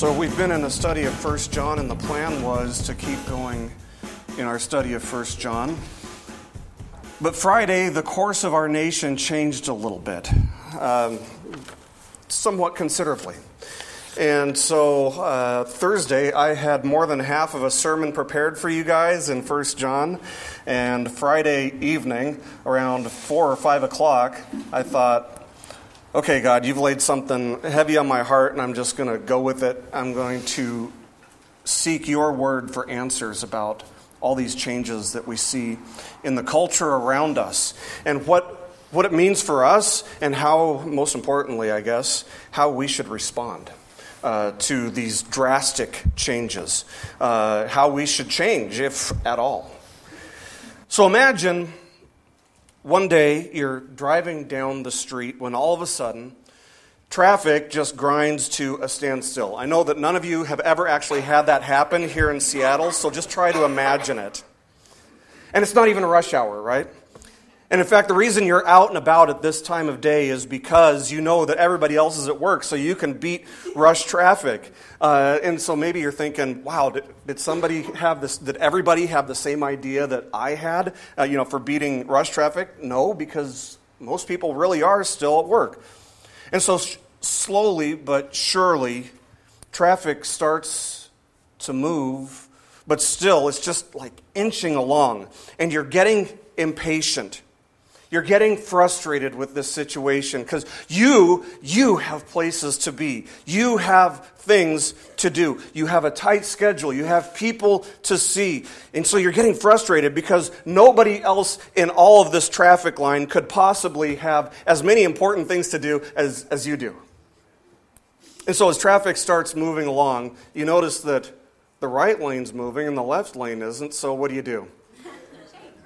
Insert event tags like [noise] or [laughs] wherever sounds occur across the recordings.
So we've been in a study of First John, and the plan was to keep going in our study of First John. But Friday, the course of our nation changed a little bit, um, somewhat considerably. And so uh, Thursday, I had more than half of a sermon prepared for you guys in First John. And Friday evening, around 4 or 5 o'clock, I thought, okay, God, you've laid something heavy on my heart, and I'm just going to go with it. I'm going to seek your word for answers about all these changes that we see in the culture around us and what, what it means for us, and how, most importantly, I guess, how we should respond. Uh, to these drastic changes, uh, how we should change, if at all. So imagine one day, you're driving down the street when all of a sudden, traffic just grinds to a standstill. I know that none of you have ever actually had that happen here in Seattle, so just try to imagine it. And it's not even rush hour, right? And in fact, the reason you're out and about at this time of day is because you know that everybody else is at work, so you can beat rush traffic. Uh, and so maybe you're thinking, wow, did, did, somebody have this, did everybody have the same idea that I had, uh, you know, for beating rush traffic? No, because most people really are still at work. And so sh- slowly but surely, traffic starts to move, but still it's just like inching along, and you're getting impatient. You're getting frustrated with this situation because you, you have places to be. You have things to do. You have a tight schedule. You have people to see. And so you're getting frustrated because nobody else in all of this traffic line could possibly have as many important things to do as, as you do. And so as traffic starts moving along, you notice that the right lane's moving and the left lane isn't. So what do you do?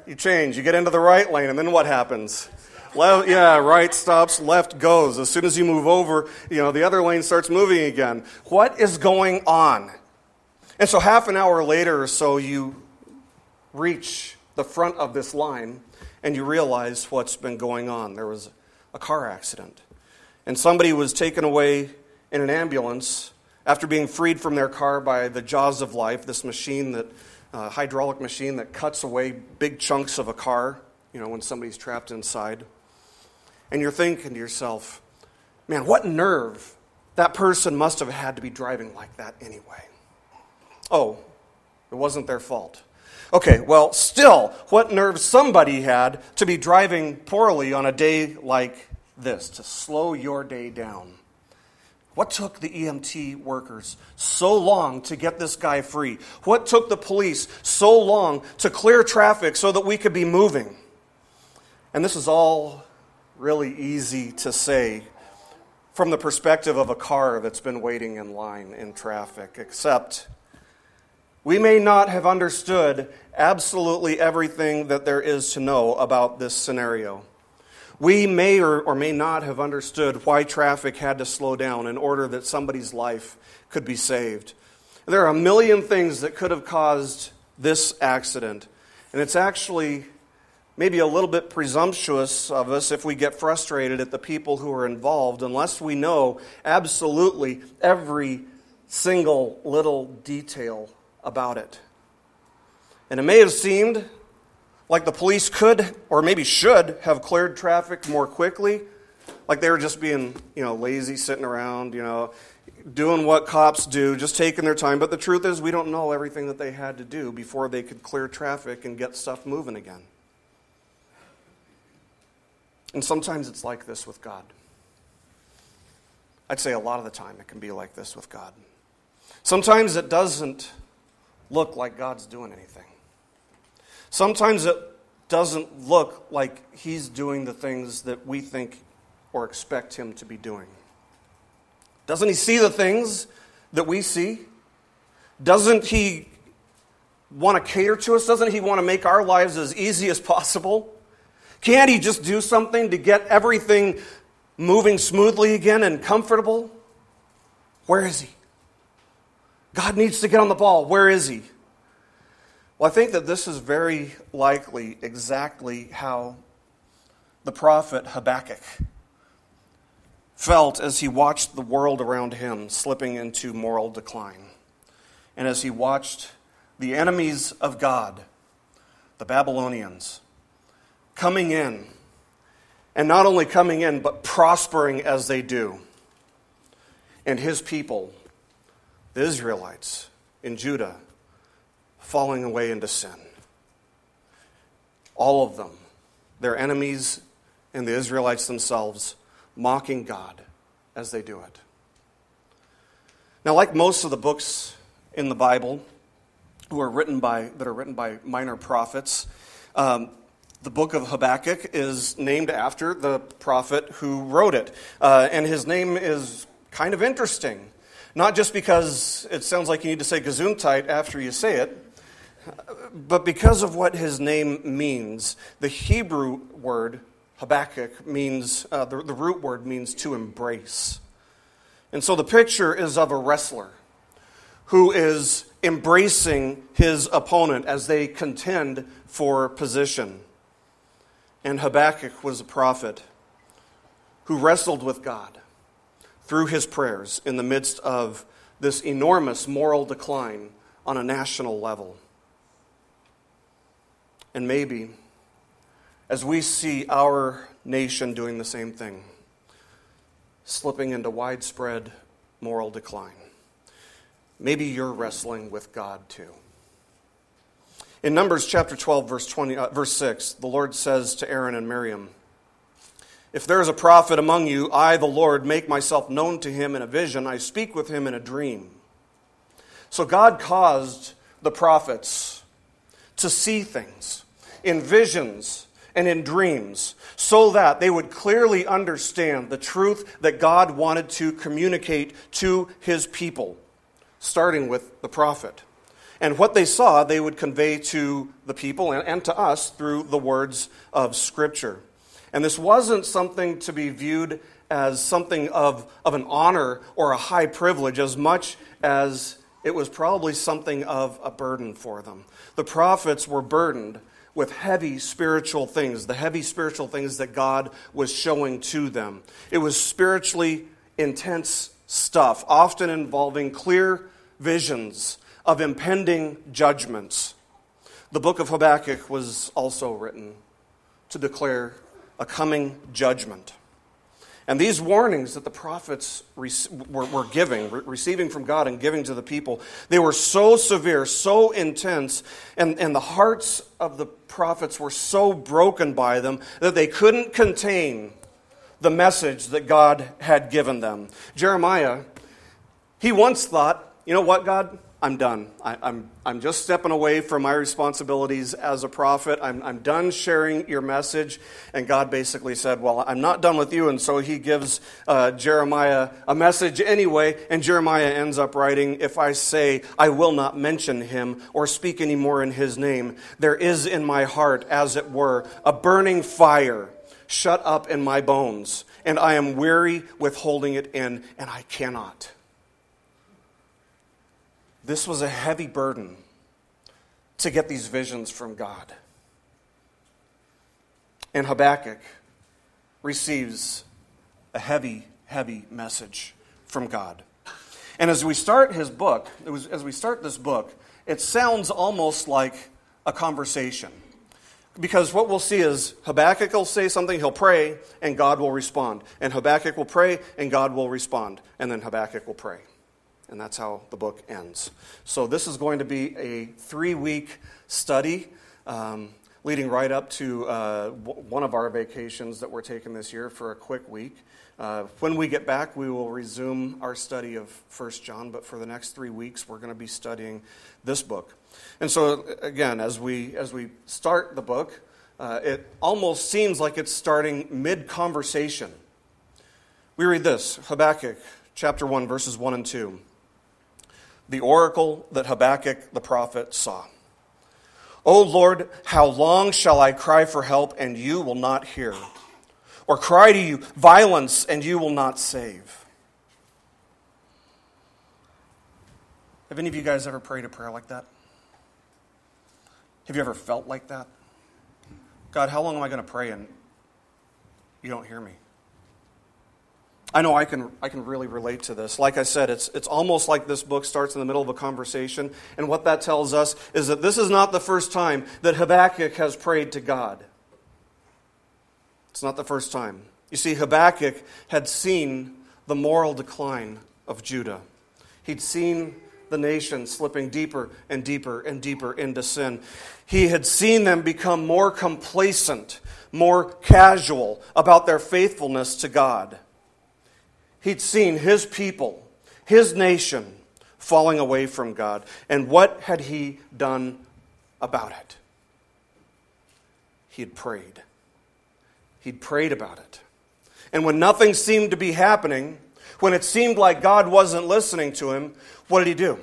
You change. You get into the right lane, and then what happens? Left, yeah, right stops, left goes. As soon as you move over, you know, the other lane starts moving again. What is going on? And so, half an hour later or so, you reach the front of this line and you realize what's been going on. There was a car accident, and somebody was taken away in an ambulance after being freed from their car by the jaws of life, this machine that uh, hydraulic machine that cuts away big chunks of a car, you know, when somebody's trapped inside. And you're thinking to yourself, man, what nerve that person must have had to be driving like that anyway. Oh, it wasn't their fault. Okay, well, still, what nerve somebody had to be driving poorly on a day like this, to slow your day down. What took the EMT workers so long to get this guy free? What took the police so long to clear traffic so that we could be moving? And this is all really easy to say from the perspective of a car that's been waiting in line in traffic, except we may not have understood absolutely everything that there is to know about this scenario. We may or, or may not have understood why traffic had to slow down in order that somebody's life could be saved. There are a million things that could have caused this accident. And it's actually maybe a little bit presumptuous of us if we get frustrated at the people who are involved unless we know absolutely every single little detail about it. And it may have seemed like the police could or maybe should have cleared traffic more quickly. Like they were just being, you know, lazy, sitting around, you know, doing what cops do, just taking their time. But the truth is, we don't know everything that they had to do before they could clear traffic and get stuff moving again. And sometimes it's like this with God. I'd say a lot of the time it can be like this with God. Sometimes it doesn't look like God's doing anything. Sometimes it doesn't look like he's doing the things that we think or expect him to be doing. Doesn't he see the things that we see? Doesn't he want to cater to us? Doesn't he want to make our lives as easy as possible? Can't he just do something to get everything moving smoothly again and comfortable? Where is he? God needs to get on the ball. Where is he? Well, I think that this is very likely exactly how the prophet Habakkuk felt as he watched the world around him slipping into moral decline, and as he watched the enemies of God, the Babylonians, coming in, and not only coming in, but prospering as they do, and his people, the Israelites in Judah, falling away into sin. All of them, their enemies and the Israelites themselves, mocking God as they do it. Now, like most of the books in the Bible, who are written by that are written by minor prophets, um, the book of Habakkuk is named after the prophet who wrote it, uh, and his name is kind of interesting. Not just because it sounds like you need to say Gesundheit after you say it, but because of what his name means. The Hebrew word Habakkuk means, uh, the, the root word means to embrace. And so the picture is of a wrestler who is embracing his opponent as they contend for position. And Habakkuk was a prophet who wrestled with God through his prayers in the midst of this enormous moral decline on a national level. And maybe as we see our nation doing the same thing, slipping into widespread moral decline. Maybe you're wrestling with God too. In Numbers chapter 12, verse, 20, uh, verse 6, the Lord says to Aaron and Miriam, If there is a prophet among you, I, the Lord, make myself known to him in a vision. I speak with him in a dream. So God caused the prophets to see things in visions and in dreams so that they would clearly understand the truth that God wanted to communicate to his people, starting with the prophet. And what they saw, they would convey to the people and, and to us through the words of Scripture. And this wasn't something to be viewed as something of, of an honor or a high privilege as much as it was probably something of a burden for them. The prophets were burdened with heavy spiritual things, the heavy spiritual things that God was showing to them. It was spiritually intense stuff, often involving clear visions of impending judgments. The book of Habakkuk was also written to declare a coming judgment. And these warnings that the prophets were, giving, receiving from God and giving to the people, they were so severe, so intense, and, and the hearts of the prophets were so broken by them that they couldn't contain the message that God had given them. Jeremiah, he once thought, you know what, God? I'm done. I, am I'm, I'm just stepping away from my responsibilities as a prophet. I'm, I'm done sharing your message. And God basically said, Well, I'm not done with you. And so he gives uh, Jeremiah a message anyway. And Jeremiah ends up writing, If I say, I will not mention him or speak any more in his name, there is in my heart, as it were, a burning fire shut up in my bones. And I am weary with holding it in, and I cannot. This was a heavy burden to get these visions from God. And Habakkuk receives a heavy, heavy message from God. And as we start his book, as we start this book, it sounds almost like a conversation. Because what we'll see is Habakkuk will say something, he'll pray, and God will respond. And Habakkuk will pray, and God will respond. And then Habakkuk will pray. And that's how the book ends. So, this is going to be a three week study um, leading right up to uh, w- one of our vacations that we're taking this year for a quick week. Uh, when we get back, we will resume our study of First John, but for the next three weeks, we're going to be studying this book. And so, again, as we, as we start the book, uh, it almost seems like it's starting mid conversation. We read this Habakkuk chapter 1, verses 1 and 2 the oracle that Habakkuk the prophet saw. O Lord, how long shall I cry for help and you will not hear? Or cry to you violence and you will not save? Have any of you guys ever prayed a prayer like that? Have you ever felt like that? God, how long am I going to pray and you don't hear me? I know I can, I can really relate to this. Like I said, it's, it's almost like this book starts in the middle of a conversation. And what that tells us is that this is not the first time that Habakkuk has prayed to God. It's not the first time. You see, Habakkuk had seen the moral decline of Judah. He'd seen the nation slipping deeper and deeper and deeper into sin. He had seen them become more complacent, more casual about their faithfulness to God. He'd seen his people, his nation, falling away from God. And what had he done about it? He had prayed. He'd prayed about it. And when nothing seemed to be happening, when it seemed like God wasn't listening to him, what did he do?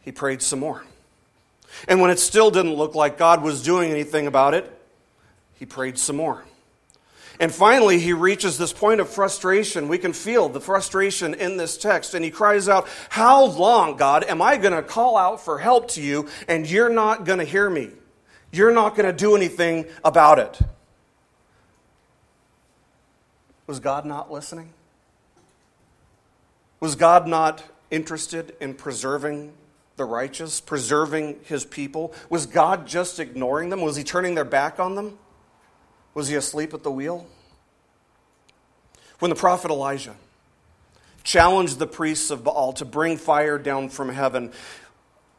He prayed some more. And when it still didn't look like God was doing anything about it, he prayed some more. And finally, he reaches this point of frustration. We can feel the frustration in this text. And he cries out, How long, God, am I going to call out for help to you and you're not going to hear me? You're not going to do anything about it. Was God not listening? Was God not interested in preserving the righteous, preserving his people? Was God just ignoring them? Was he turning their back on them? Was he asleep at the wheel? When the prophet Elijah challenged the priests of Baal to bring fire down from heaven,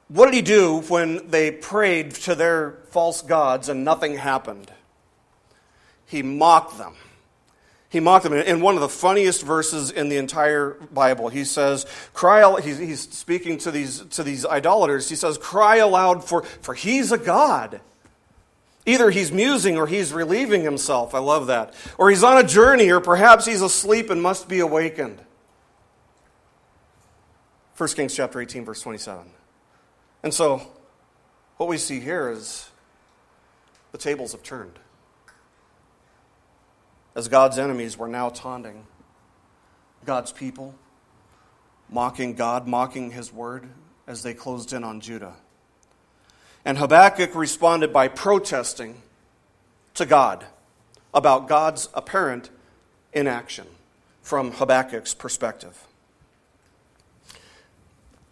what did he do when they prayed to their false gods and nothing happened? He mocked them. He mocked them. In one of the funniest verses in the entire Bible, he says, cry, he's speaking to these, to these idolaters. He says, cry aloud for, for he's a God. Either he's musing or he's relieving himself. I love that. Or he's on a journey, or perhaps he's asleep and must be awakened. 1 Kings chapter 18, verse 27. And so, what we see here is the tables have turned. As God's enemies were now taunting God's people, mocking God, mocking his word as they closed in on Judah. And Habakkuk responded by protesting to God about God's apparent inaction from Habakkuk's perspective.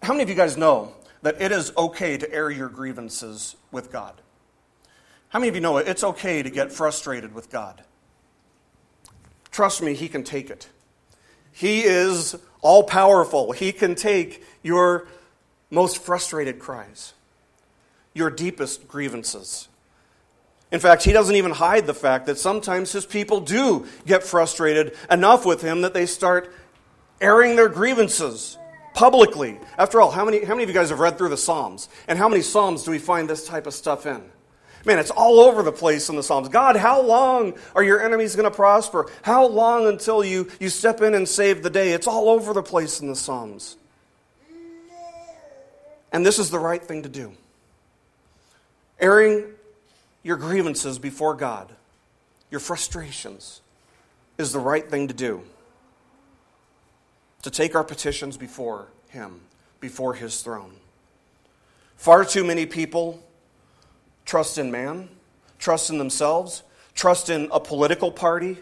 How many of you guys know that it is okay to air your grievances with God? How many of you know it's okay to get frustrated with God? Trust me, He can take it. He is all powerful. He can take your most frustrated cries your deepest grievances. In fact, he doesn't even hide the fact that sometimes his people do get frustrated enough with him that they start airing their grievances publicly. After all, how many, how many of you guys have read through the Psalms? And how many Psalms do we find this type of stuff in? Man, it's all over the place in the Psalms. God, how long are your enemies going to prosper? How long until you, you step in and save the day? It's all over the place in the Psalms. And this is the right thing to do. Airing your grievances before God, your frustrations, is the right thing to do. To take our petitions before Him, before His throne. Far too many people trust in man, trust in themselves, trust in a political party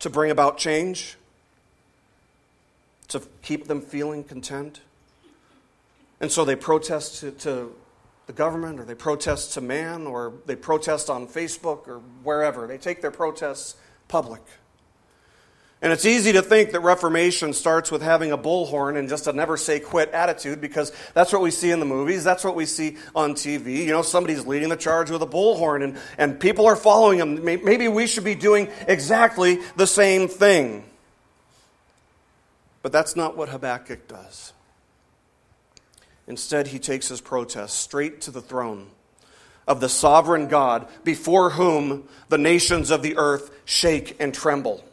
to bring about change, to keep them feeling content. And so they protest to, to the government or they protest to man or they protest on Facebook or wherever. They take their protests public. And it's easy to think that Reformation starts with having a bullhorn and just a never say quit attitude because that's what we see in the movies. That's what we see on TV. You know, somebody's leading the charge with a bullhorn and, and people are following them. Maybe we should be doing exactly the same thing. But that's not what Habakkuk does. Instead, he takes his protest straight to the throne of the sovereign God before whom the nations of the earth shake and tremble.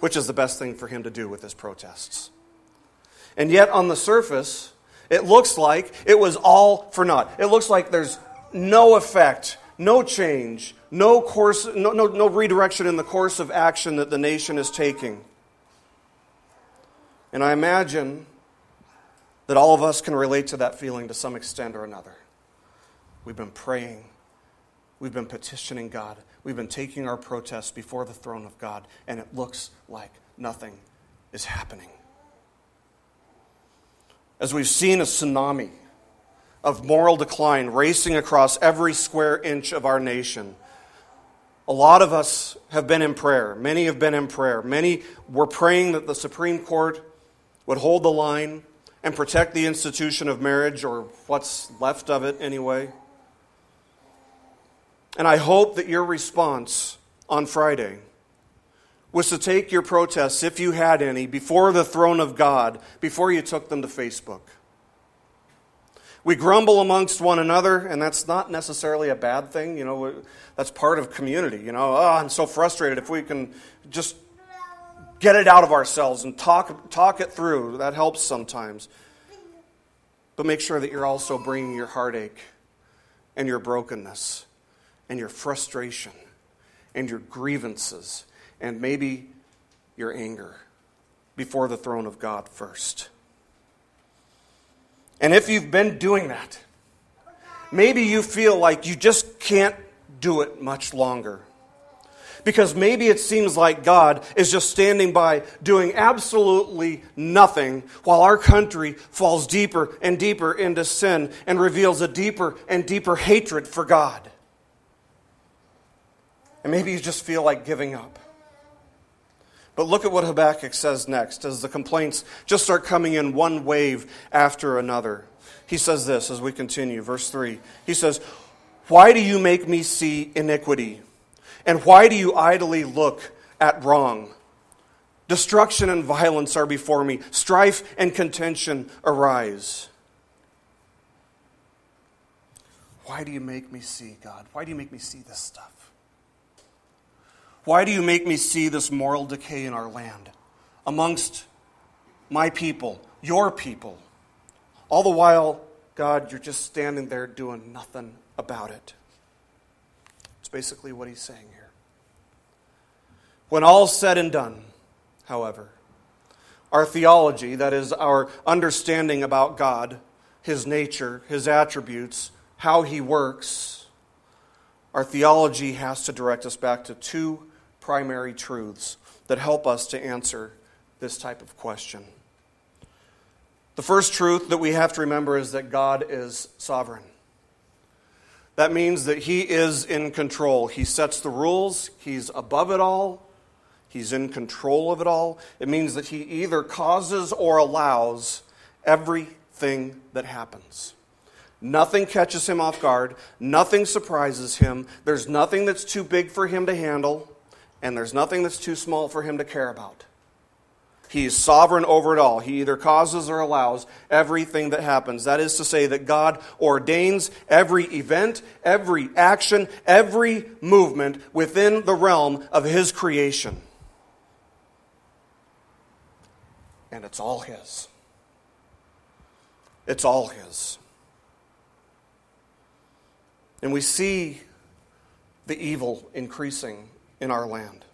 Which is the best thing for him to do with his protests. And yet, on the surface, it looks like it was all for naught. It looks like there's no effect, no change, no course, no, no, no redirection in the course of action that the nation is taking. And I imagine that all of us can relate to that feeling to some extent or another. We've been praying, we've been petitioning God, we've been taking our protests before the throne of God, and it looks like nothing is happening. As we've seen a tsunami of moral decline racing across every square inch of our nation, a lot of us have been in prayer. Many have been in prayer. Many were praying that the Supreme Court would hold the line and protect the institution of marriage, or what's left of it anyway. And I hope that your response on Friday was to take your protests, if you had any, before the throne of God, before you took them to Facebook. We grumble amongst one another, and that's not necessarily a bad thing. You know, that's part of community. You know, oh, I'm so frustrated. If we can just get it out of ourselves and talk, talk it through, that helps sometimes. But make sure that you're also bringing your heartache and your brokenness and your frustration and your grievances and maybe your anger before the throne of God first. And if you've been doing that, maybe you feel like you just can't do it much longer. Because maybe it seems like God is just standing by doing absolutely nothing while our country falls deeper and deeper into sin and reveals a deeper and deeper hatred for God. And maybe you just feel like giving up. But look at what Habakkuk says next as the complaints just start coming in one wave after another. He says this as we continue, verse 3. He says, Why do you make me see iniquity? And why do you idly look at wrong? Destruction and violence are before me, strife and contention arise. Why do you make me see, God? Why do you make me see this stuff? Why do you make me see this moral decay in our land amongst my people, your people? All the while, God, you're just standing there doing nothing about it. Basically what he's saying here. When all's said and done, however, our theology, that is, our understanding about God, his nature, his attributes, how he works, our theology has to direct us back to two primary truths that help us to answer this type of question. The first truth that we have to remember is that God is sovereign. That means that He is in control. He sets the rules, He's above it all, He's in control of it all. It means that He either causes or allows everything that happens. Nothing catches Him off guard, nothing surprises Him, there's nothing that's too big for Him to handle and there's nothing that's too small for him to care about. He's sovereign over it all. He either causes or allows everything that happens. That is to say, that God ordains every event, every action, every movement within the realm of His creation. And it's all His. It's all His. And we see the evil increasing in our land.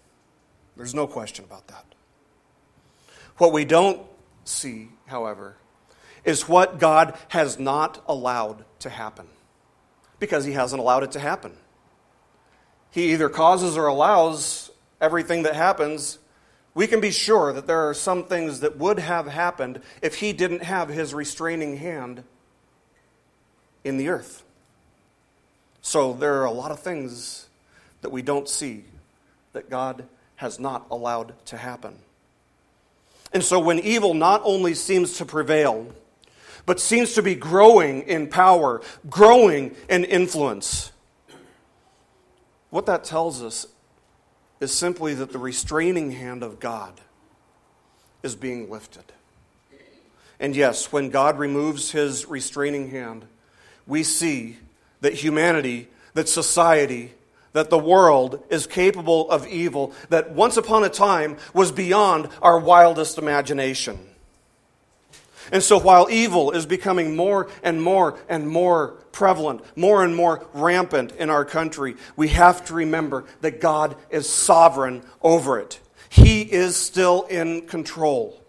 There's no question about that. What we don't see, however, is what God has not allowed to happen because He hasn't allowed it to happen. He either causes or allows everything that happens. We can be sure that there are some things that would have happened if He didn't have His restraining hand in the earth. So there are a lot of things that we don't see that God has not allowed to happen. And so when evil not only seems to prevail, but seems to be growing in power, growing in influence, what that tells us is simply that the restraining hand of God is being lifted. And yes, when God removes his restraining hand, we see that humanity, that society, that the world is capable of evil that once upon a time was beyond our wildest imagination. And so, while evil is becoming more and more and more prevalent, more and more rampant in our country, we have to remember that God is sovereign over it. He is still in control.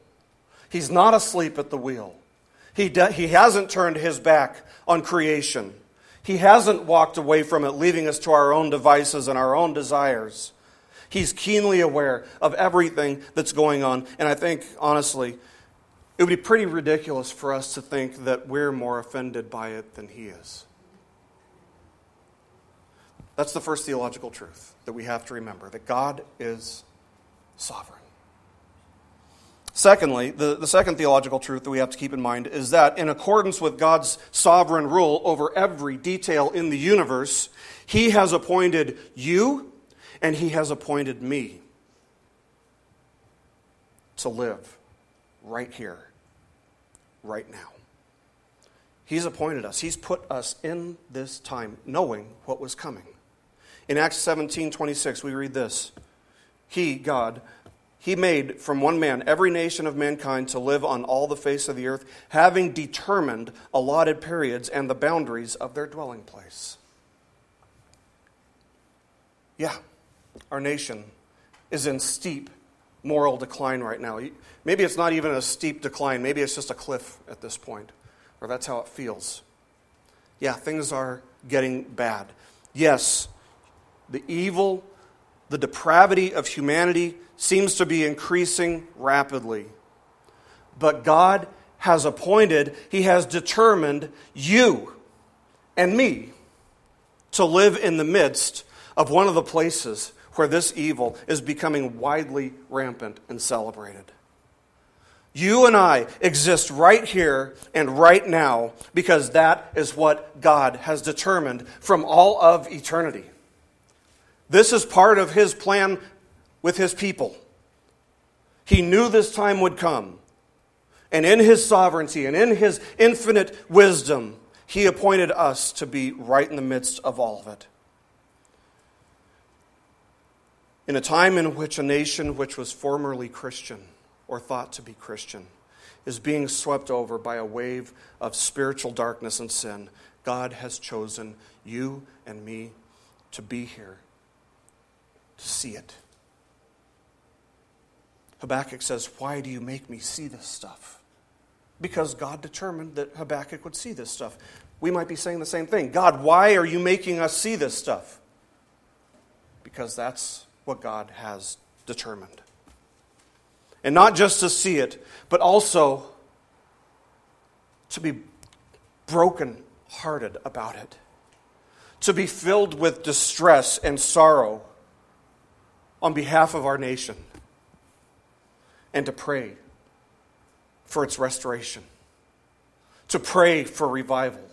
He's not asleep at the wheel. He, de- he hasn't turned his back on creation. He hasn't walked away from it, leaving us to our own devices and our own desires. He's keenly aware of everything that's going on. And I think, honestly, it would be pretty ridiculous for us to think that we're more offended by it than He is. That's the first theological truth that we have to remember that God is sovereign. Secondly, the, the second theological truth that we have to keep in mind is that in accordance with God's sovereign rule over every detail in the universe, He has appointed you and He has appointed me to live right here, right now. He's appointed us, He's put us in this time knowing what was coming. In Acts 17 26, we read this He, God, he made from one man every nation of mankind to live on all the face of the earth, having determined allotted periods and the boundaries of their dwelling place. Yeah, our nation is in steep moral decline right now. Maybe it's not even a steep decline, maybe it's just a cliff at this point, or that's how it feels. Yeah, things are getting bad. Yes, the evil, the depravity of humanity seems to be increasing rapidly. But God has appointed, He has determined you and me to live in the midst of one of the places where this evil is becoming widely rampant and celebrated. You and I exist right here and right now because that is what God has determined from all of eternity. This is part of His plan with his people. He knew this time would come. And in his sovereignty and in his infinite wisdom, he appointed us to be right in the midst of all of it. In a time in which a nation which was formerly Christian or thought to be Christian is being swept over by a wave of spiritual darkness and sin, God has chosen you and me to be here to see it. Habakkuk says, Why do you make me see this stuff? Because God determined that Habakkuk would see this stuff. We might be saying the same thing God, why are you making us see this stuff? Because that's what God has determined. And not just to see it, but also to be broken hearted about it, to be filled with distress and sorrow on behalf of our nation and to pray for its restoration, to pray for revival,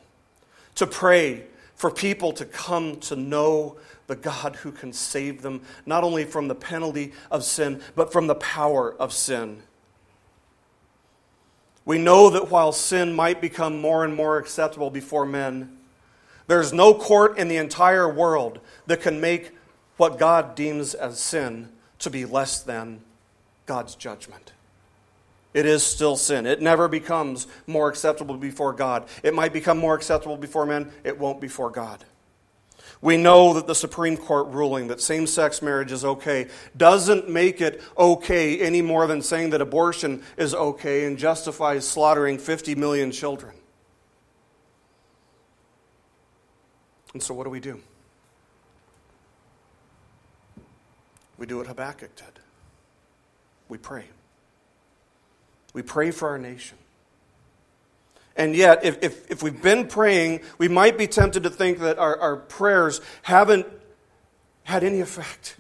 to pray for people to come to know the God who can save them, not only from the penalty of sin, but from the power of sin. We know that while sin might become more and more acceptable before men, there's no court in the entire world that can make what God deems as sin to be less than God's judgment. It is still sin. It never becomes more acceptable before God. It might become more acceptable before men, it won't before God. We know that the Supreme Court ruling that same sex marriage is okay doesn't make it okay any more than saying that abortion is okay and justifies slaughtering 50 million children. And so, what do we do? We do what Habakkuk did we pray. We pray for our nation. And yet, if, if, if, we've been praying, we might be tempted to think that our, our prayers haven't had any effect,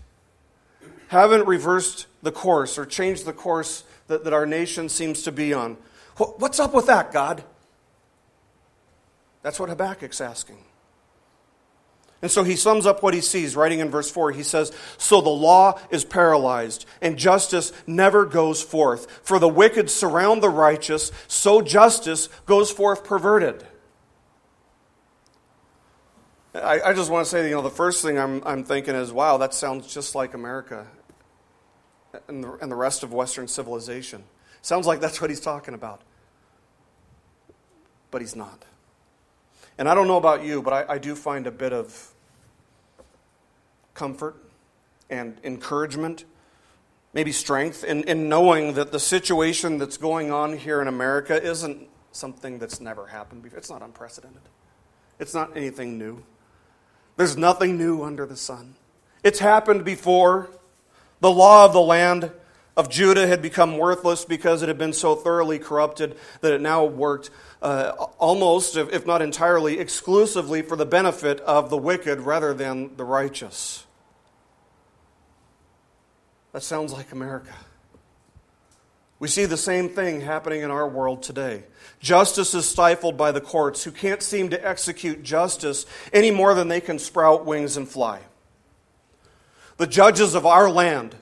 haven't reversed the course or changed the course that, that our nation seems to be on. What's up with that, God? That's what Habakkuk's asking. And so he sums up what he sees, writing in verse 4. He says, So the law is paralyzed, and justice never goes forth. For the wicked surround the righteous, so justice goes forth perverted. I, I just want to say, you know, the first thing I'm, I'm thinking is, wow, that sounds just like America and the, and the rest of Western civilization. Sounds like that's what he's talking about. But he's not. And I don't know about you, but I, I do find a bit of comfort and encouragement, maybe strength, in, in knowing that the situation that's going on here in America isn't something that's never happened before. It's not unprecedented. It's not anything new. There's nothing new under the sun. It's happened before. The law of the land of Judah had become worthless because it had been so thoroughly corrupted that it now worked uh, almost, if not entirely, exclusively for the benefit of the wicked rather than the righteous. That sounds like America. We see the same thing happening in our world today. Justice is stifled by the courts, who can't seem to execute justice any more than they can sprout wings and fly. The judges of our land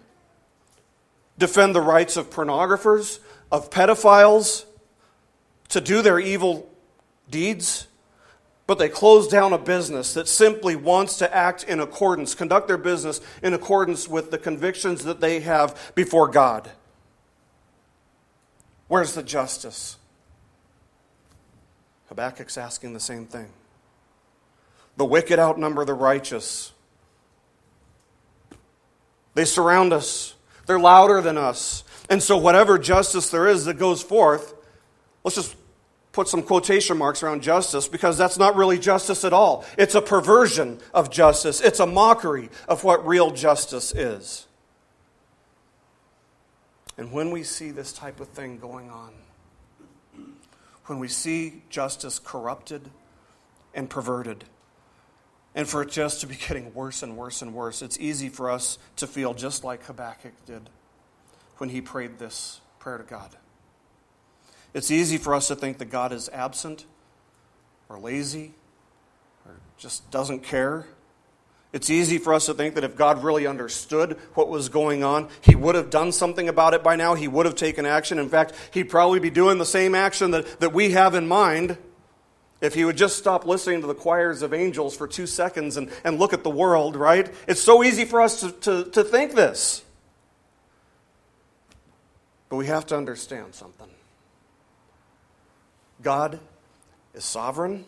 defend the rights of pornographers, of pedophiles, to do their evil deeds, but they close down a business that simply wants to act in accordance, conduct their business in accordance with the convictions that they have before God. Where's the justice? Habakkuk's asking the same thing. The wicked outnumber the righteous. They surround us, they're louder than us. And so, whatever justice there is that goes forth, let's just put some quotation marks around justice because that's not really justice at all. It's a perversion of justice, it's a mockery of what real justice is. And when we see this type of thing going on, when we see justice corrupted and perverted, and for it just to be [laughs] getting worse and worse and worse, it's easy for us to feel just like Habakkuk did when he prayed this prayer to God. It's easy for us to think that God is absent or lazy or just doesn't care. It's easy for us to think that if God really understood what was going on, He would have done something about it by now. He would have taken action. In fact, He'd probably be doing the same action that, that we have in mind if He would just stop listening to the choirs of angels for two seconds and, and look at the world, right? It's so easy for us to, to, to think this. But we have to understand something God is sovereign.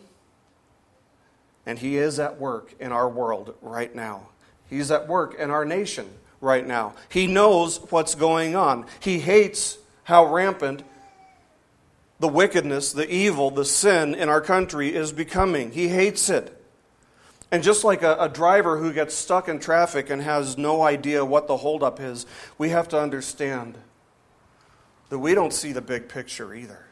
And He is at work in our world right now. He's at work in our nation right now. He knows what's going on. He hates how rampant the wickedness, the evil, the sin in our country is becoming. He hates it. And just like a, a, driver who gets stuck in traffic and has no idea what the holdup is, we have to understand that we don't see the big picture either.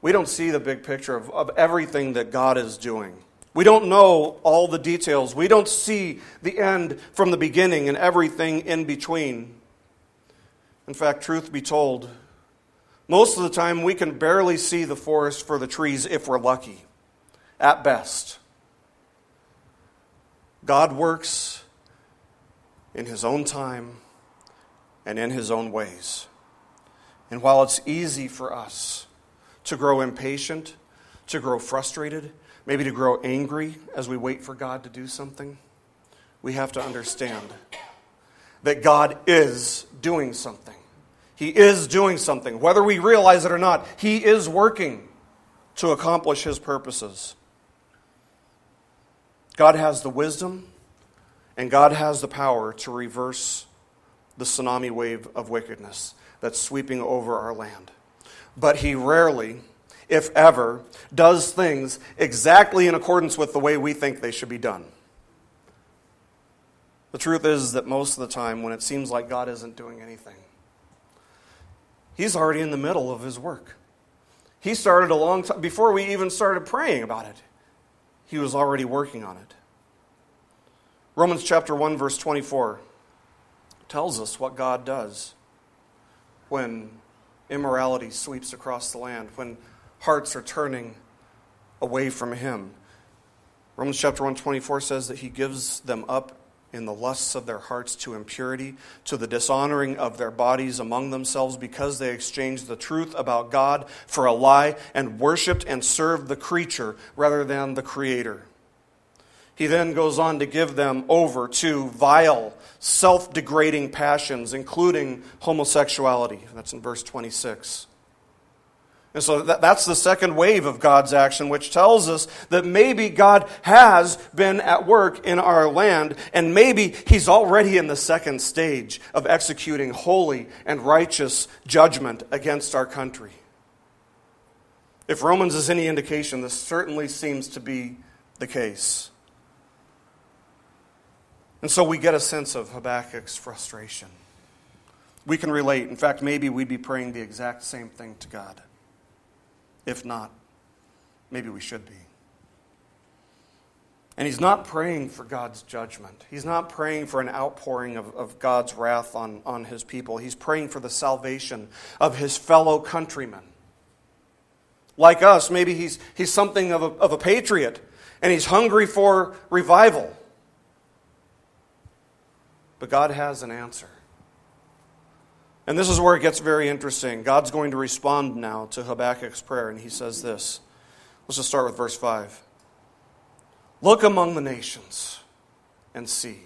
We don't see the big picture of, of everything that God is doing. We don't know all the details. We don't see the end from the beginning and everything in between. In fact, truth be told, most of the time we can barely see the forest for the trees if we're lucky, at best. God works in His own time and in His own ways. And while it's easy for us to grow impatient, to grow frustrated, maybe to grow angry as we wait for God to do something, we have to understand that God is doing something. He is doing something. Whether we realize it or not, He is working to accomplish His purposes. God has the wisdom and God has the power to reverse the tsunami wave of wickedness that's sweeping over our land. But He rarely if ever, does things exactly in accordance with the way we think they should be done. The truth is that most of the time, when it seems like God isn't doing anything, He's already in the middle of His work. He started a long time before we even started praying about it. He was already working on it. Romans chapter 1 verse 24 tells us what God does when immorality sweeps across the land, when hearts are turning away from him. Romans chapter 124 says that he gives them up in the lusts of their hearts to impurity, to the dishonoring of their bodies among themselves, because they exchanged the truth about God for a lie and worshiped and served the creature rather than the Creator. He then goes on to give them over to vile, self degrading passions, including homosexuality. That's in verse 26. And so that, that's the second wave of God's action, which tells us that maybe God has been at work in our land, and maybe He's already in the second stage of executing holy and righteous judgment against our country. If Romans is any indication, this certainly seems to be the case. And so we get a sense of Habakkuk's frustration. We can relate. In fact, maybe we'd be praying the exact same thing to God. If not, maybe we should be. And he's not praying for God's judgment. He's not praying for an outpouring of, of God's wrath on, on his people. He's praying for the salvation of his fellow countrymen. Like us, maybe he's, he's something of a, of a patriot and he's hungry for revival. But God has an answer. And this is where it gets very interesting. God's going to respond now to Habakkuk's prayer, and he says this. Let's just start with verse 5. Look among the nations and see.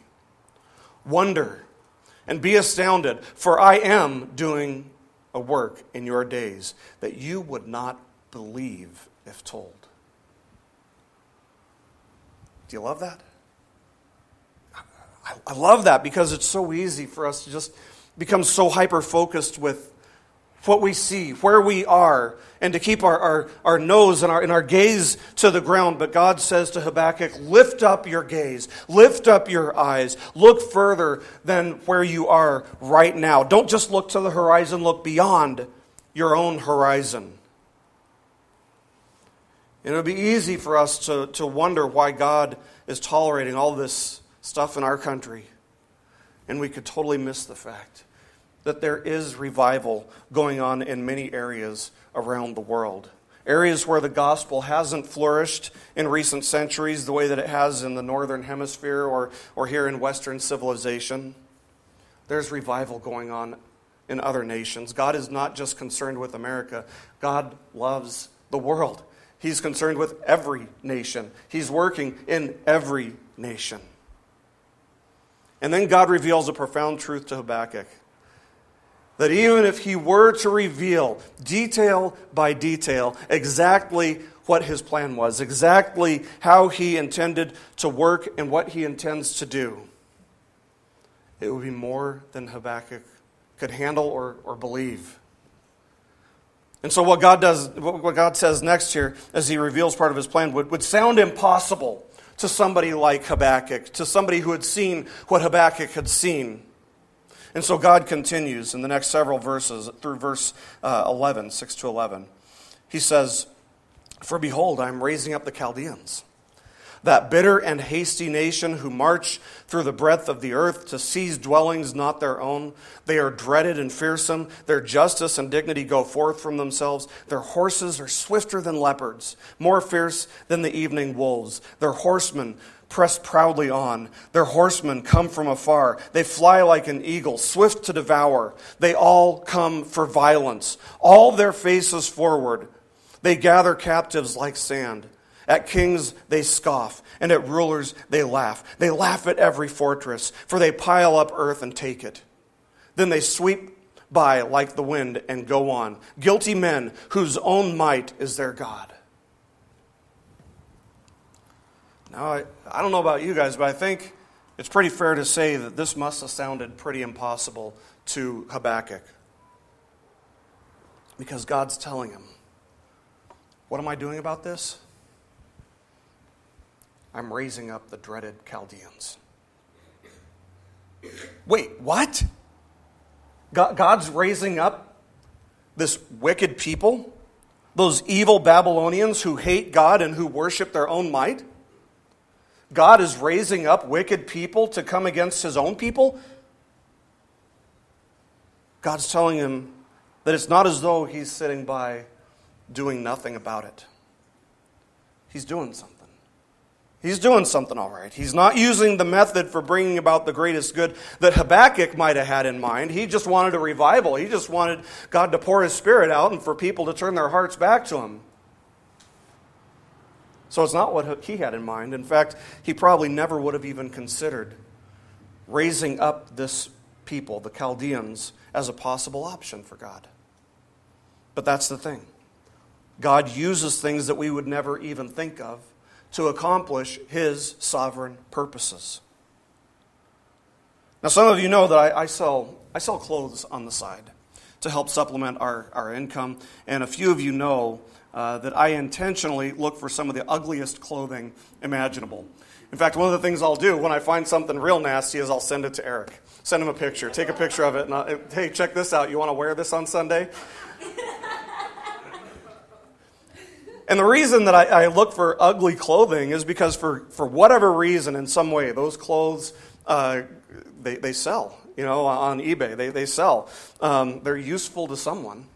Wonder and be astounded, for I am doing a work in your days that you would not believe if told. Do you love that? I love that because it's so easy for us to just become so hyper focused with what we see, where we are, and to keep our, our, our nose and our, and our gaze to the ground. But God says to Habakkuk, Lift up your gaze, lift up your eyes, look further than where you are right now. Don't just look to the horizon, look beyond your own horizon. And it would be easy for us to, to wonder why God is tolerating all this stuff in our country. And we could totally miss the fact that there is revival going on in many areas around the world. Areas where the gospel hasn't flourished in recent centuries the way that it has in the northern hemisphere or, or here in Western civilization. There's revival going on in other nations. God is not just concerned with America, God loves the world. He's concerned with every nation, He's working in every nation. And then God reveals a profound truth to Habakkuk that even if he were to reveal detail by detail exactly what his plan was, exactly how he intended to work and what he intends to do, it would be more than Habakkuk could handle or, or believe. And so, what God does, what God says next here, as He reveals part of His plan, would, would sound impossible to somebody like Habakkuk, to somebody who had seen what Habakkuk had seen. And so God continues in the next several verses, through verse uh, 11, 6 to 11. He says, For behold, I am raising up the Chaldeans, that bitter and hasty nation who march through the breadth of the earth to seize dwellings not their own. They are dreaded and fearsome. Their justice and dignity go forth from themselves. Their horses are swifter than leopards, more fierce than the evening wolves. Their horsemen press proudly on. Their horsemen come from afar. They fly like an eagle, swift to devour. They all come for violence, all their faces forward. They gather captives like sand. At kings they scoff, and at rulers they laugh. They laugh at every fortress, for they pile up earth and take it. Then they sweep by like the wind and go on. Guilty men whose own might is their God. Now, I, I don't know about you guys, but I think it's pretty fair to say that this must have sounded pretty impossible to Habakkuk. Because God's telling him, What am I doing about this? I'm raising up the dreaded Chaldeans. Wait, what? God's raising up this wicked people? Those evil Babylonians who hate God and who worship their own might? God is raising up wicked people to come against his own people? God's telling him that it's not as though he's sitting by doing nothing about it. He's doing something. He's doing something all right. He's not using the method for bringing about the greatest good that Habakkuk might have had in mind. He just wanted a revival. He just wanted God to pour his spirit out and for people to turn their hearts back to him. So it's not what he had in mind. In fact, he probably never would have even considered raising up this people, the Chaldeans, as a possible option for God. But that's the thing God uses things that we would never even think of to accomplish his sovereign purposes. Now, some of you know that I, I, sell, I sell clothes on the side to help supplement our, our income. And a few of you know uh, that I intentionally look for some of the ugliest clothing imaginable. In fact, one of the things I'll do when I find something real nasty is I'll send it to Eric. Send him a picture. Take a picture of it. And I'll, hey, check this out. You want to wear this on Sunday? [laughs] And the reason that I, I, look for ugly clothing is because, for, for whatever reason, in some way, those clothes uh, they, they sell. You know, on eBay, they, they sell. Um, they're useful to someone.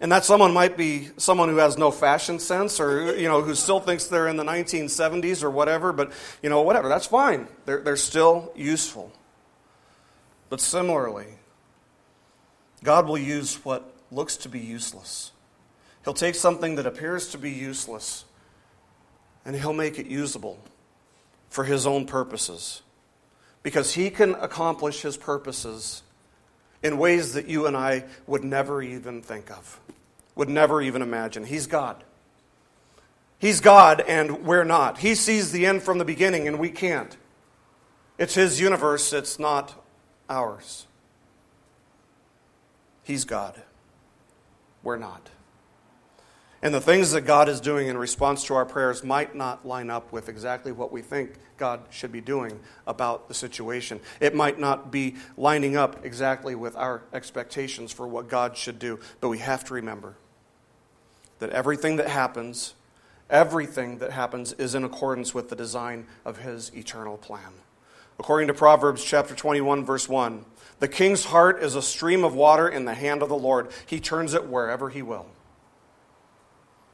And that someone might be someone who has no fashion sense or, you know, who still thinks they're in the 1970s or whatever, but, you know, whatever, that's fine. They're, they're still useful. But similarly, God will use what looks to be useless. He'll take something that appears to be useless and he'll make it usable for his own purposes. Because he can accomplish his purposes in ways that you and I would never even think of, would never even imagine. He's God. He's God, and we're not. He sees the end from the beginning, and we can't. It's His universe, it's not ours. He's God. We're not. And the things that God is doing in response to our prayers might not line up with exactly what we think God should be doing about the situation. It might not be lining up exactly with our expectations for what God should do. But we have to remember that everything that happens, everything that happens is in accordance with the design of His eternal plan. According to Proverbs chapter 21, verse 1, the king's heart is a stream of water in the hand of the Lord. He turns it wherever He will.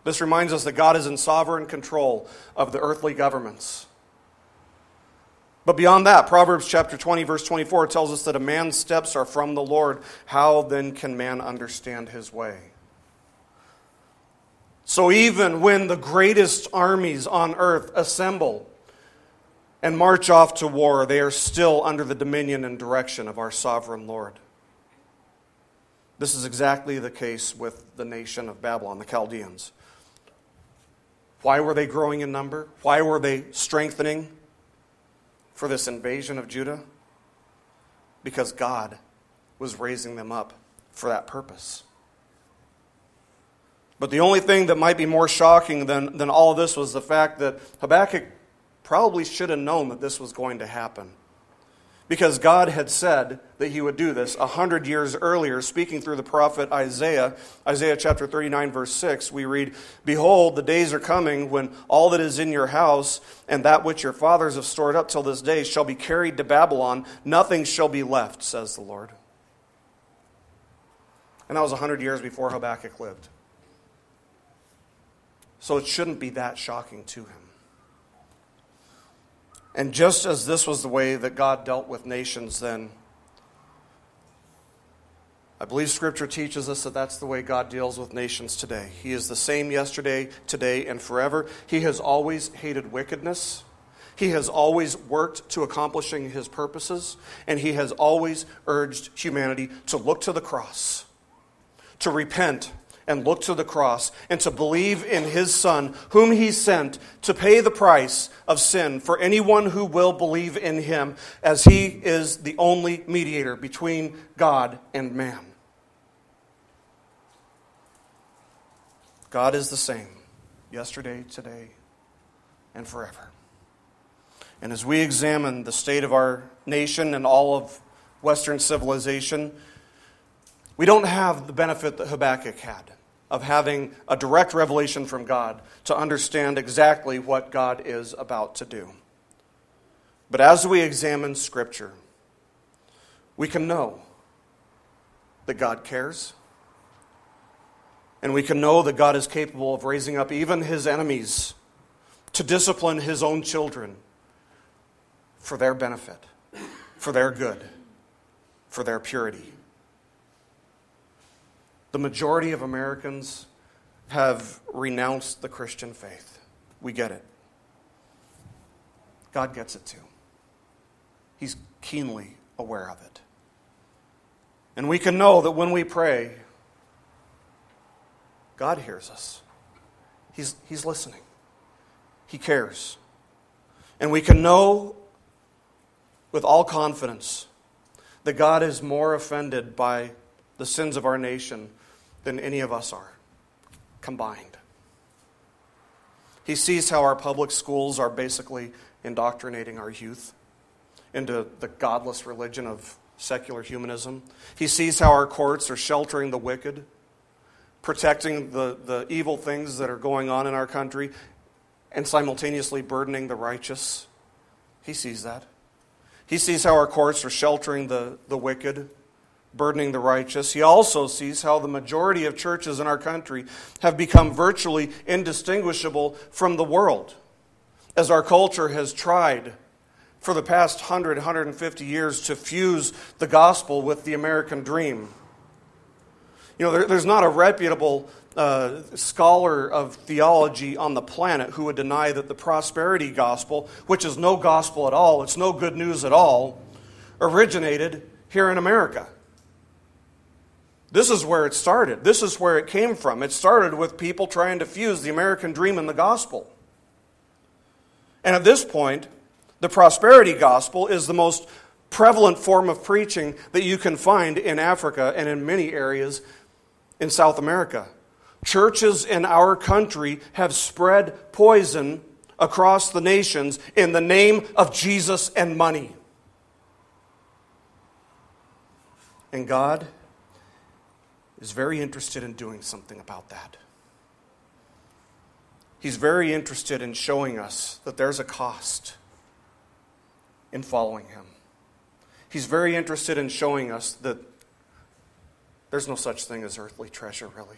This reminds us that God is in sovereign control of the earthly governments. But beyond that, Proverbs chapter 20, verse 24 tells us that a man's steps are from the Lord. How then can man understand his way? So even when the greatest armies on earth assemble and march off to war, they are still under the dominion and direction of our sovereign Lord. This is exactly the case with the nation of Babylon, the Chaldeans. Why were they growing in number? Why were they strengthening for this invasion of Judah? Because God was raising them up for that purpose. But the only thing that might be more shocking than, than all this was the fact that Habakkuk probably should have known that this was going to happen because God had said that he would do this a hundred years earlier, speaking through the prophet Isaiah. Isaiah chapter 39, verse 6, we read, Behold, the days are coming when all that is in your house and that which your fathers have stored up till this day shall be carried to Babylon. Nothing shall be left, says the Lord. And that was a hundred years before Habakkuk lived. So it shouldn't be that shocking to him. And just as this was the way that God dealt with nations then, I believe Scripture teaches us that that's the way God deals with nations today. He is the same yesterday, today, and forever. He has always hated wickedness. He has always worked to accomplishing his purposes, and he has always urged humanity to look to the cross, to repent, and look to the cross and to believe in his Son, whom he sent to pay the price of sin for anyone who will believe in him, as he is the only mediator between God and man. God is the same yesterday, today, and forever. And as we examine the state of our nation and all of Western civilization, we don't have the benefit that Habakkuk had of having a direct revelation from God to understand exactly what God is about to do. But as we examine Scripture, we can know that God cares. And we can know that God is capable of raising up even his enemies to discipline his own children for their benefit, for their good, for their purity the majority of Americans have renounced the Christian faith. We get it. God gets it too. He's keenly aware of it. And we can know that when we pray, God hears us. He's, he's listening, He cares. And we can know with all confidence that God is more offended by the sins of our nation than any of us are. combined. He sees how our public schools are basically indoctrinating our youth into the godless religion of secular humanism. He sees how our courts are sheltering the wicked, protecting the, the evil things that are going on in our country, and simultaneously burdening the righteous. He sees that. He sees how our courts are sheltering the, the wicked, burdening the righteous. He also sees how the majority of churches in our country have become virtually indistinguishable from the world as our culture has tried for the past 100, 150 years to fuse the gospel with the American dream. You know, there, there's not a reputable uh, scholar of theology on the planet who would deny that the prosperity gospel, which is no gospel at all, it's no good news at all, originated here in America. This is where it started. This is where it came from. It started with people trying to fuse the American dream and the gospel. And at this point, the prosperity gospel is the most prevalent form of preaching that you can find in Africa and in many areas in South America. Churches in our country have spread poison across the nations in the name of Jesus and money. And God is very interested in doing something about that. He's very interested in showing us that there's a cost in following Him. He's very interested in showing us that there's no such thing as earthly treasure, really.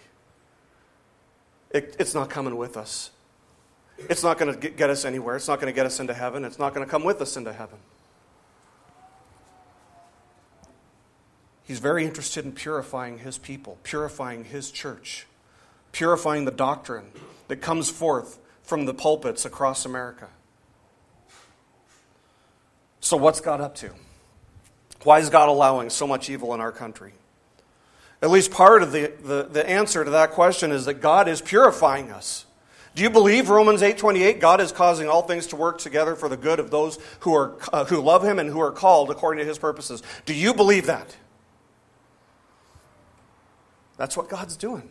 It, it's not coming with us. It's not going to get us anywhere. It's not going to get us into heaven. It's not going to come with us into heaven. He's very interested in purifying his people, purifying his church, purifying the doctrine that comes forth from the pulpits across America. So, what's God up to? Why is God allowing so much evil in our country? At least part of the, the, the answer to that question is that God is purifying us. Do you believe Romans 8:28 God is causing all things to work together for the good of those who are uh, who love him and who are called according to his purposes? Do you believe that? That's what God's doing.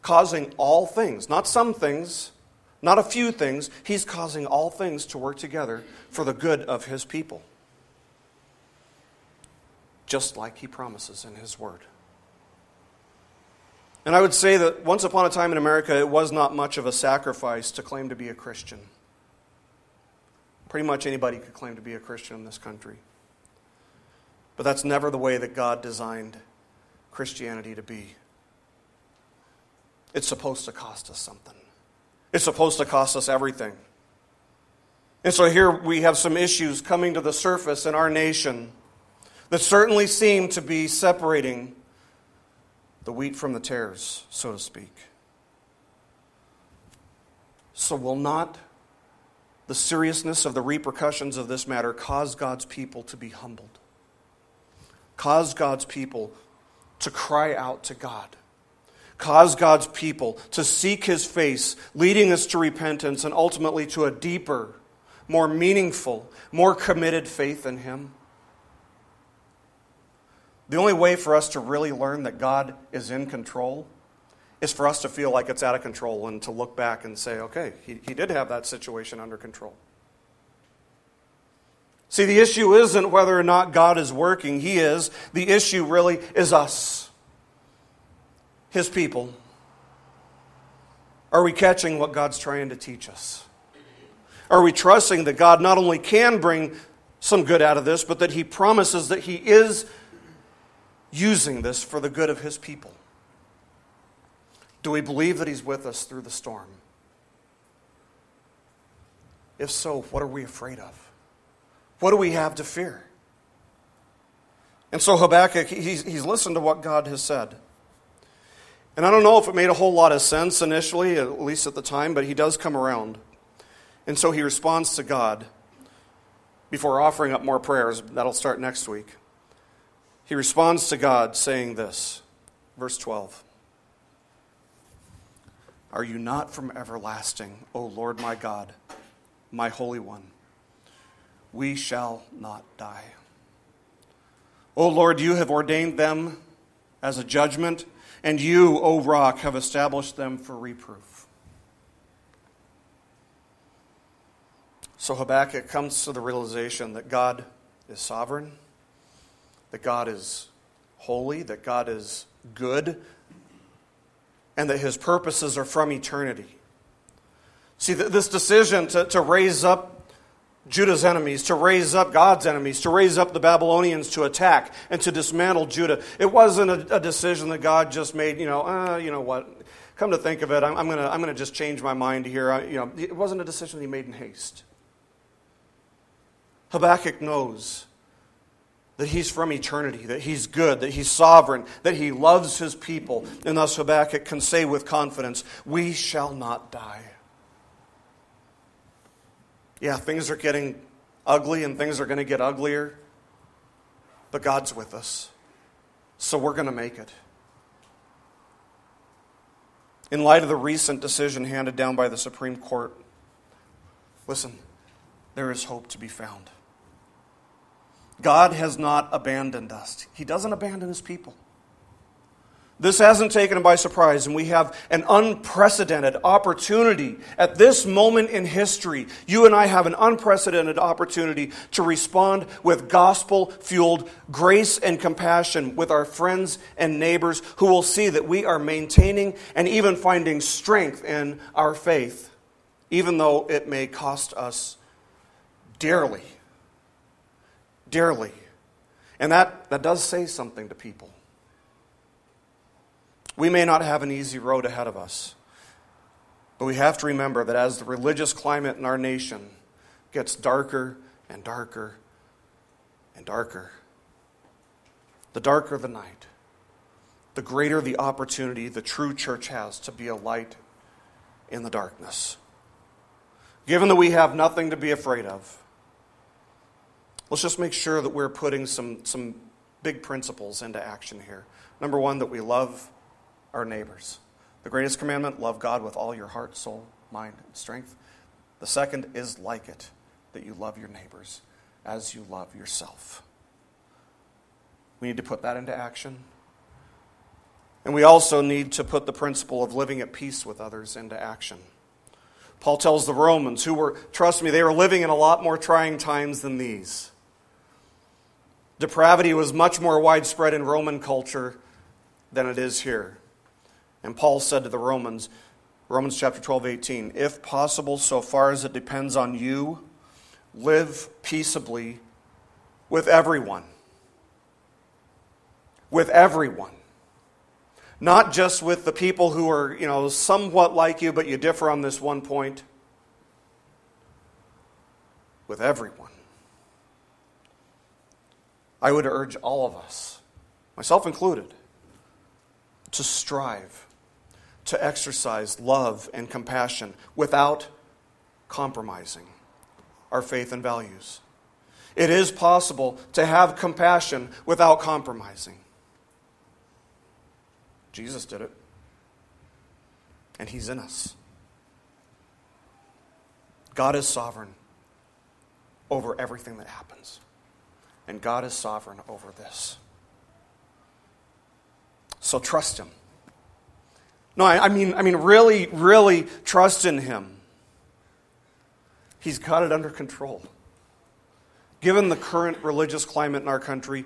Causing all things, not some things, not a few things, He's causing all things to work together for the good of His people. Just like He promises in His Word. And I would say that once upon a time in America, it was not much of a sacrifice to claim to be a Christian. Pretty much anybody could claim to be a Christian in this country. But that's never the way that God designed Christianity to be. It's supposed to cost us something, it's supposed to cost us everything. And so here we have some issues coming to the surface in our nation that certainly seem to be separating the wheat from the tares, so to speak. So, will not the seriousness of the repercussions of this matter cause God's people to be humbled? Cause God's people to cry out to God. Cause God's people to seek his face, leading us to repentance and ultimately to a deeper, more meaningful, more committed faith in him. The only way for us to really learn that God is in control is for us to feel like it's out of control and to look back and say, okay, he, he did have that situation under control. See, the issue isn't whether or not God is working, He is. The issue really is us, His people. Are we catching what God's trying to teach us? Are we trusting that God not only can bring some good out of this, but that He promises that He is using this for the good of His people? Do we believe that He's with us through the storm? If so, what are we afraid of? What do we have to fear? And so Habakkuk, he's, he's listened to what God has said. And I don't know if it made a whole lot of sense initially, at least at the time, but he does come around. And so he responds to God before offering up more prayers. That'll start next week. He responds to God saying this, verse 12 Are you not from everlasting, O Lord my God, my Holy One? We shall not die. O Lord, you have ordained them as a judgment, and you, O rock, have established them for reproof. So Habakkuk comes to the realization that God is sovereign, that God is holy, that God is good, and that his purposes are from eternity. See, this decision to, to raise up Judah's enemies, to raise up God's enemies, to raise up the Babylonians to attack and to dismantle Judah, it wasn't a, a decision that God just made, you know, uh, you know what, come to think of it, I'm, I'm going to I'm gonna just change my mind here. I, you know, it wasn't a decision he made in haste. Habakkuk knows that he's from eternity, that he's good, that he's sovereign, that he loves his people. And thus Habakkuk can say with confidence, We shall not die. Yeah, things are getting ugly and things are going to get uglier, but God's with us. So we're going to make it. In light of the recent decision handed down by the Supreme Court, listen, there is hope to be found. God has not abandoned us, He doesn't abandon His people. This hasn't taken him by surprise, and we have an unprecedented opportunity at this moment in history. You and I have an unprecedented opportunity to respond with gospel fueled grace and compassion with our friends and neighbors who will see that we are maintaining and even finding strength in our faith, even though it may cost us dearly dearly. And that, that does say something to people. We may not have an easy road ahead of us, but we have to remember that as the religious climate in our nation gets darker and darker and darker, the darker the night, the greater the opportunity the true church has to be a light in the darkness. Given that we have nothing to be afraid of, Let's just make sure that we're putting some, some big principles into action here. Number one, that we love our neighbors. The greatest commandment love God with all your heart, soul, mind, and strength. The second is like it, that you love your neighbors as you love yourself. We need to put that into action. And we also need to put the principle of living at peace with others into action. Paul tells the Romans, who were, trust me, they were living in a lot more trying times than these. Depravity was much more widespread in Roman culture than it is here. And Paul said to the Romans, Romans chapter 12, 18, if possible, so far as it depends on you, live peaceably with everyone. With everyone. Not just with the people who are, you know, somewhat like you, but you differ on this one point. With everyone. I would urge all of us, myself included, to strive to exercise love and compassion without compromising our faith and values. It is possible to have compassion without compromising. Jesus did it, and He's in us. God is sovereign over everything that happens. And God is sovereign over this. So trust Him. No, I, I, mean, I mean, really, really trust in Him. He's got it under control. Given the current religious climate in our country,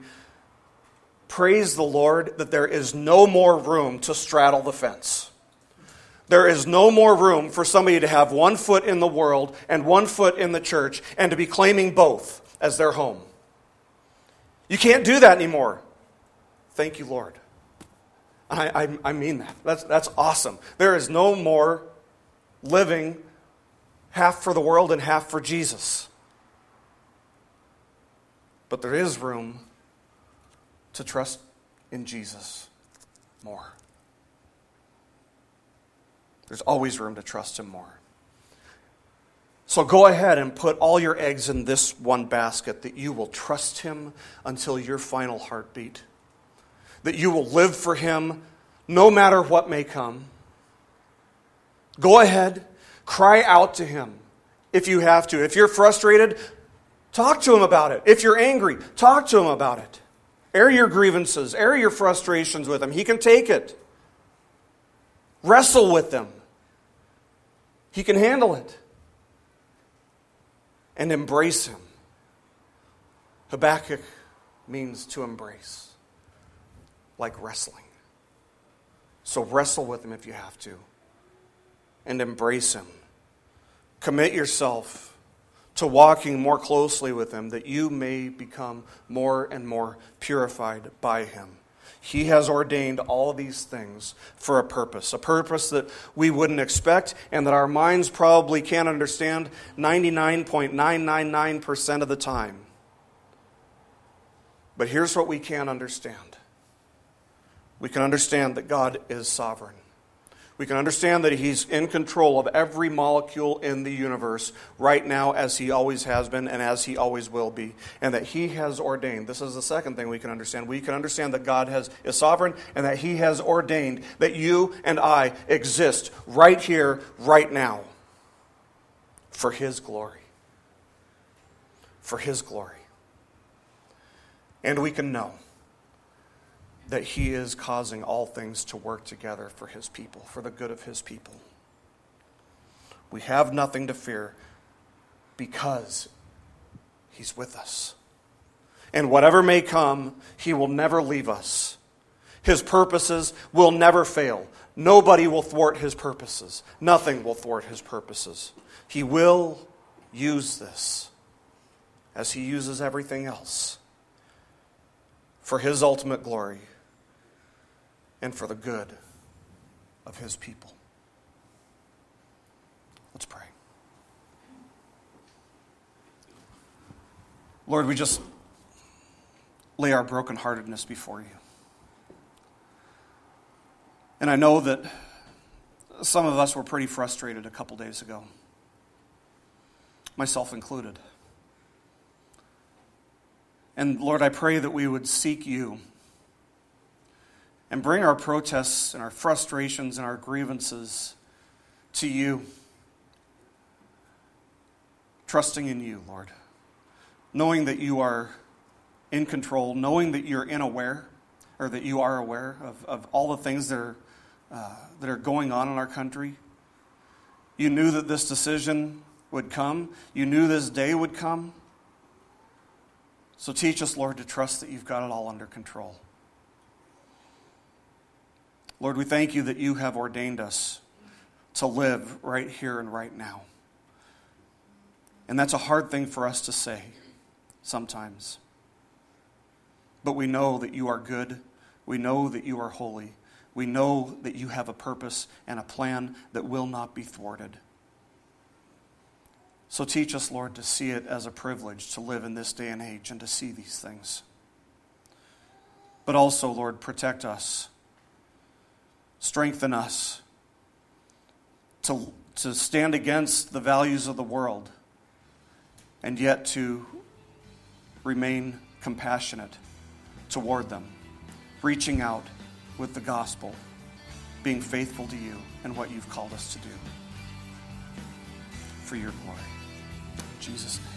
praise the Lord that there is no more room to straddle the fence. There is no more room for somebody to have one foot in the world and one foot in the church and to be claiming both as their home. You can't do that anymore. Thank you, Lord. I, I, I, mean that. That's, that's awesome. There is no more living half for the world and half for Jesus. But there is room to trust in Jesus more. There's always room to trust Him more. So go ahead and put all your eggs in this one basket that you will trust Him until your final heartbeat, that you will live for Him no matter what may come. Go ahead, cry out to Him if you have to. If you're frustrated, talk to Him about it. If you're angry, talk to Him about it. Air your grievances, air your frustrations with Him. He can take it. Wrestle with them. He can handle it. And embrace Him. Habakkuk means to embrace, like wrestling. So wrestle with Him if you have to, and embrace Him. Commit yourself to walking more closely with Him that you may become more and more purified by Him. He has ordained all these things for a purpose, a purpose that we wouldn't expect and that our minds probably can't understand 99.999% of the time. But here's what we can understand we can understand that God is sovereign. We can understand that He's in control of every molecule in the universe right now, as He always has been and as He always will be. And that He has ordained. This is the second thing we can understand. We can understand that God has, is sovereign and that He has ordained that you and I exist right here, right now, for His glory. For His glory. And we can know that He is causing all things to work together for His people, for the good of His people. We have nothing to fear because He's with us. And whatever may come, He will never leave us. His purposes will never fail. Nobody will thwart His purposes. Nothing will thwart His purposes. He will use this as He uses everything else for His ultimate glory and for the good of his people. Let's pray. Lord, we just lay our brokenheartedness before you. And I know that some of us were pretty frustrated a couple days ago, myself included. And Lord, I pray that we would seek you and bring our protests and our frustrations and our grievances to you, trusting in you, Lord, knowing that you are in control, knowing that you're in aware, or that you are aware of, of all the things that are, uh, that are going on in our country. You knew that this decision would come, you knew this day would come. So teach us, Lord, to trust that you've got it all under control. Lord, we thank you that you have ordained us to live right here and right now. And that's a hard thing for us to say sometimes. But we know that you are good. We know that you are holy. We know that you have a purpose and a plan that will not be thwarted. So teach us, Lord, to see it as a privilege to live in this day and age and to see these things. But also, Lord, protect us strengthen us to, to stand against the values of the world and yet to remain compassionate toward them, reaching out with the gospel, being faithful to you and what you've called us to do for your glory. In Jesus' name.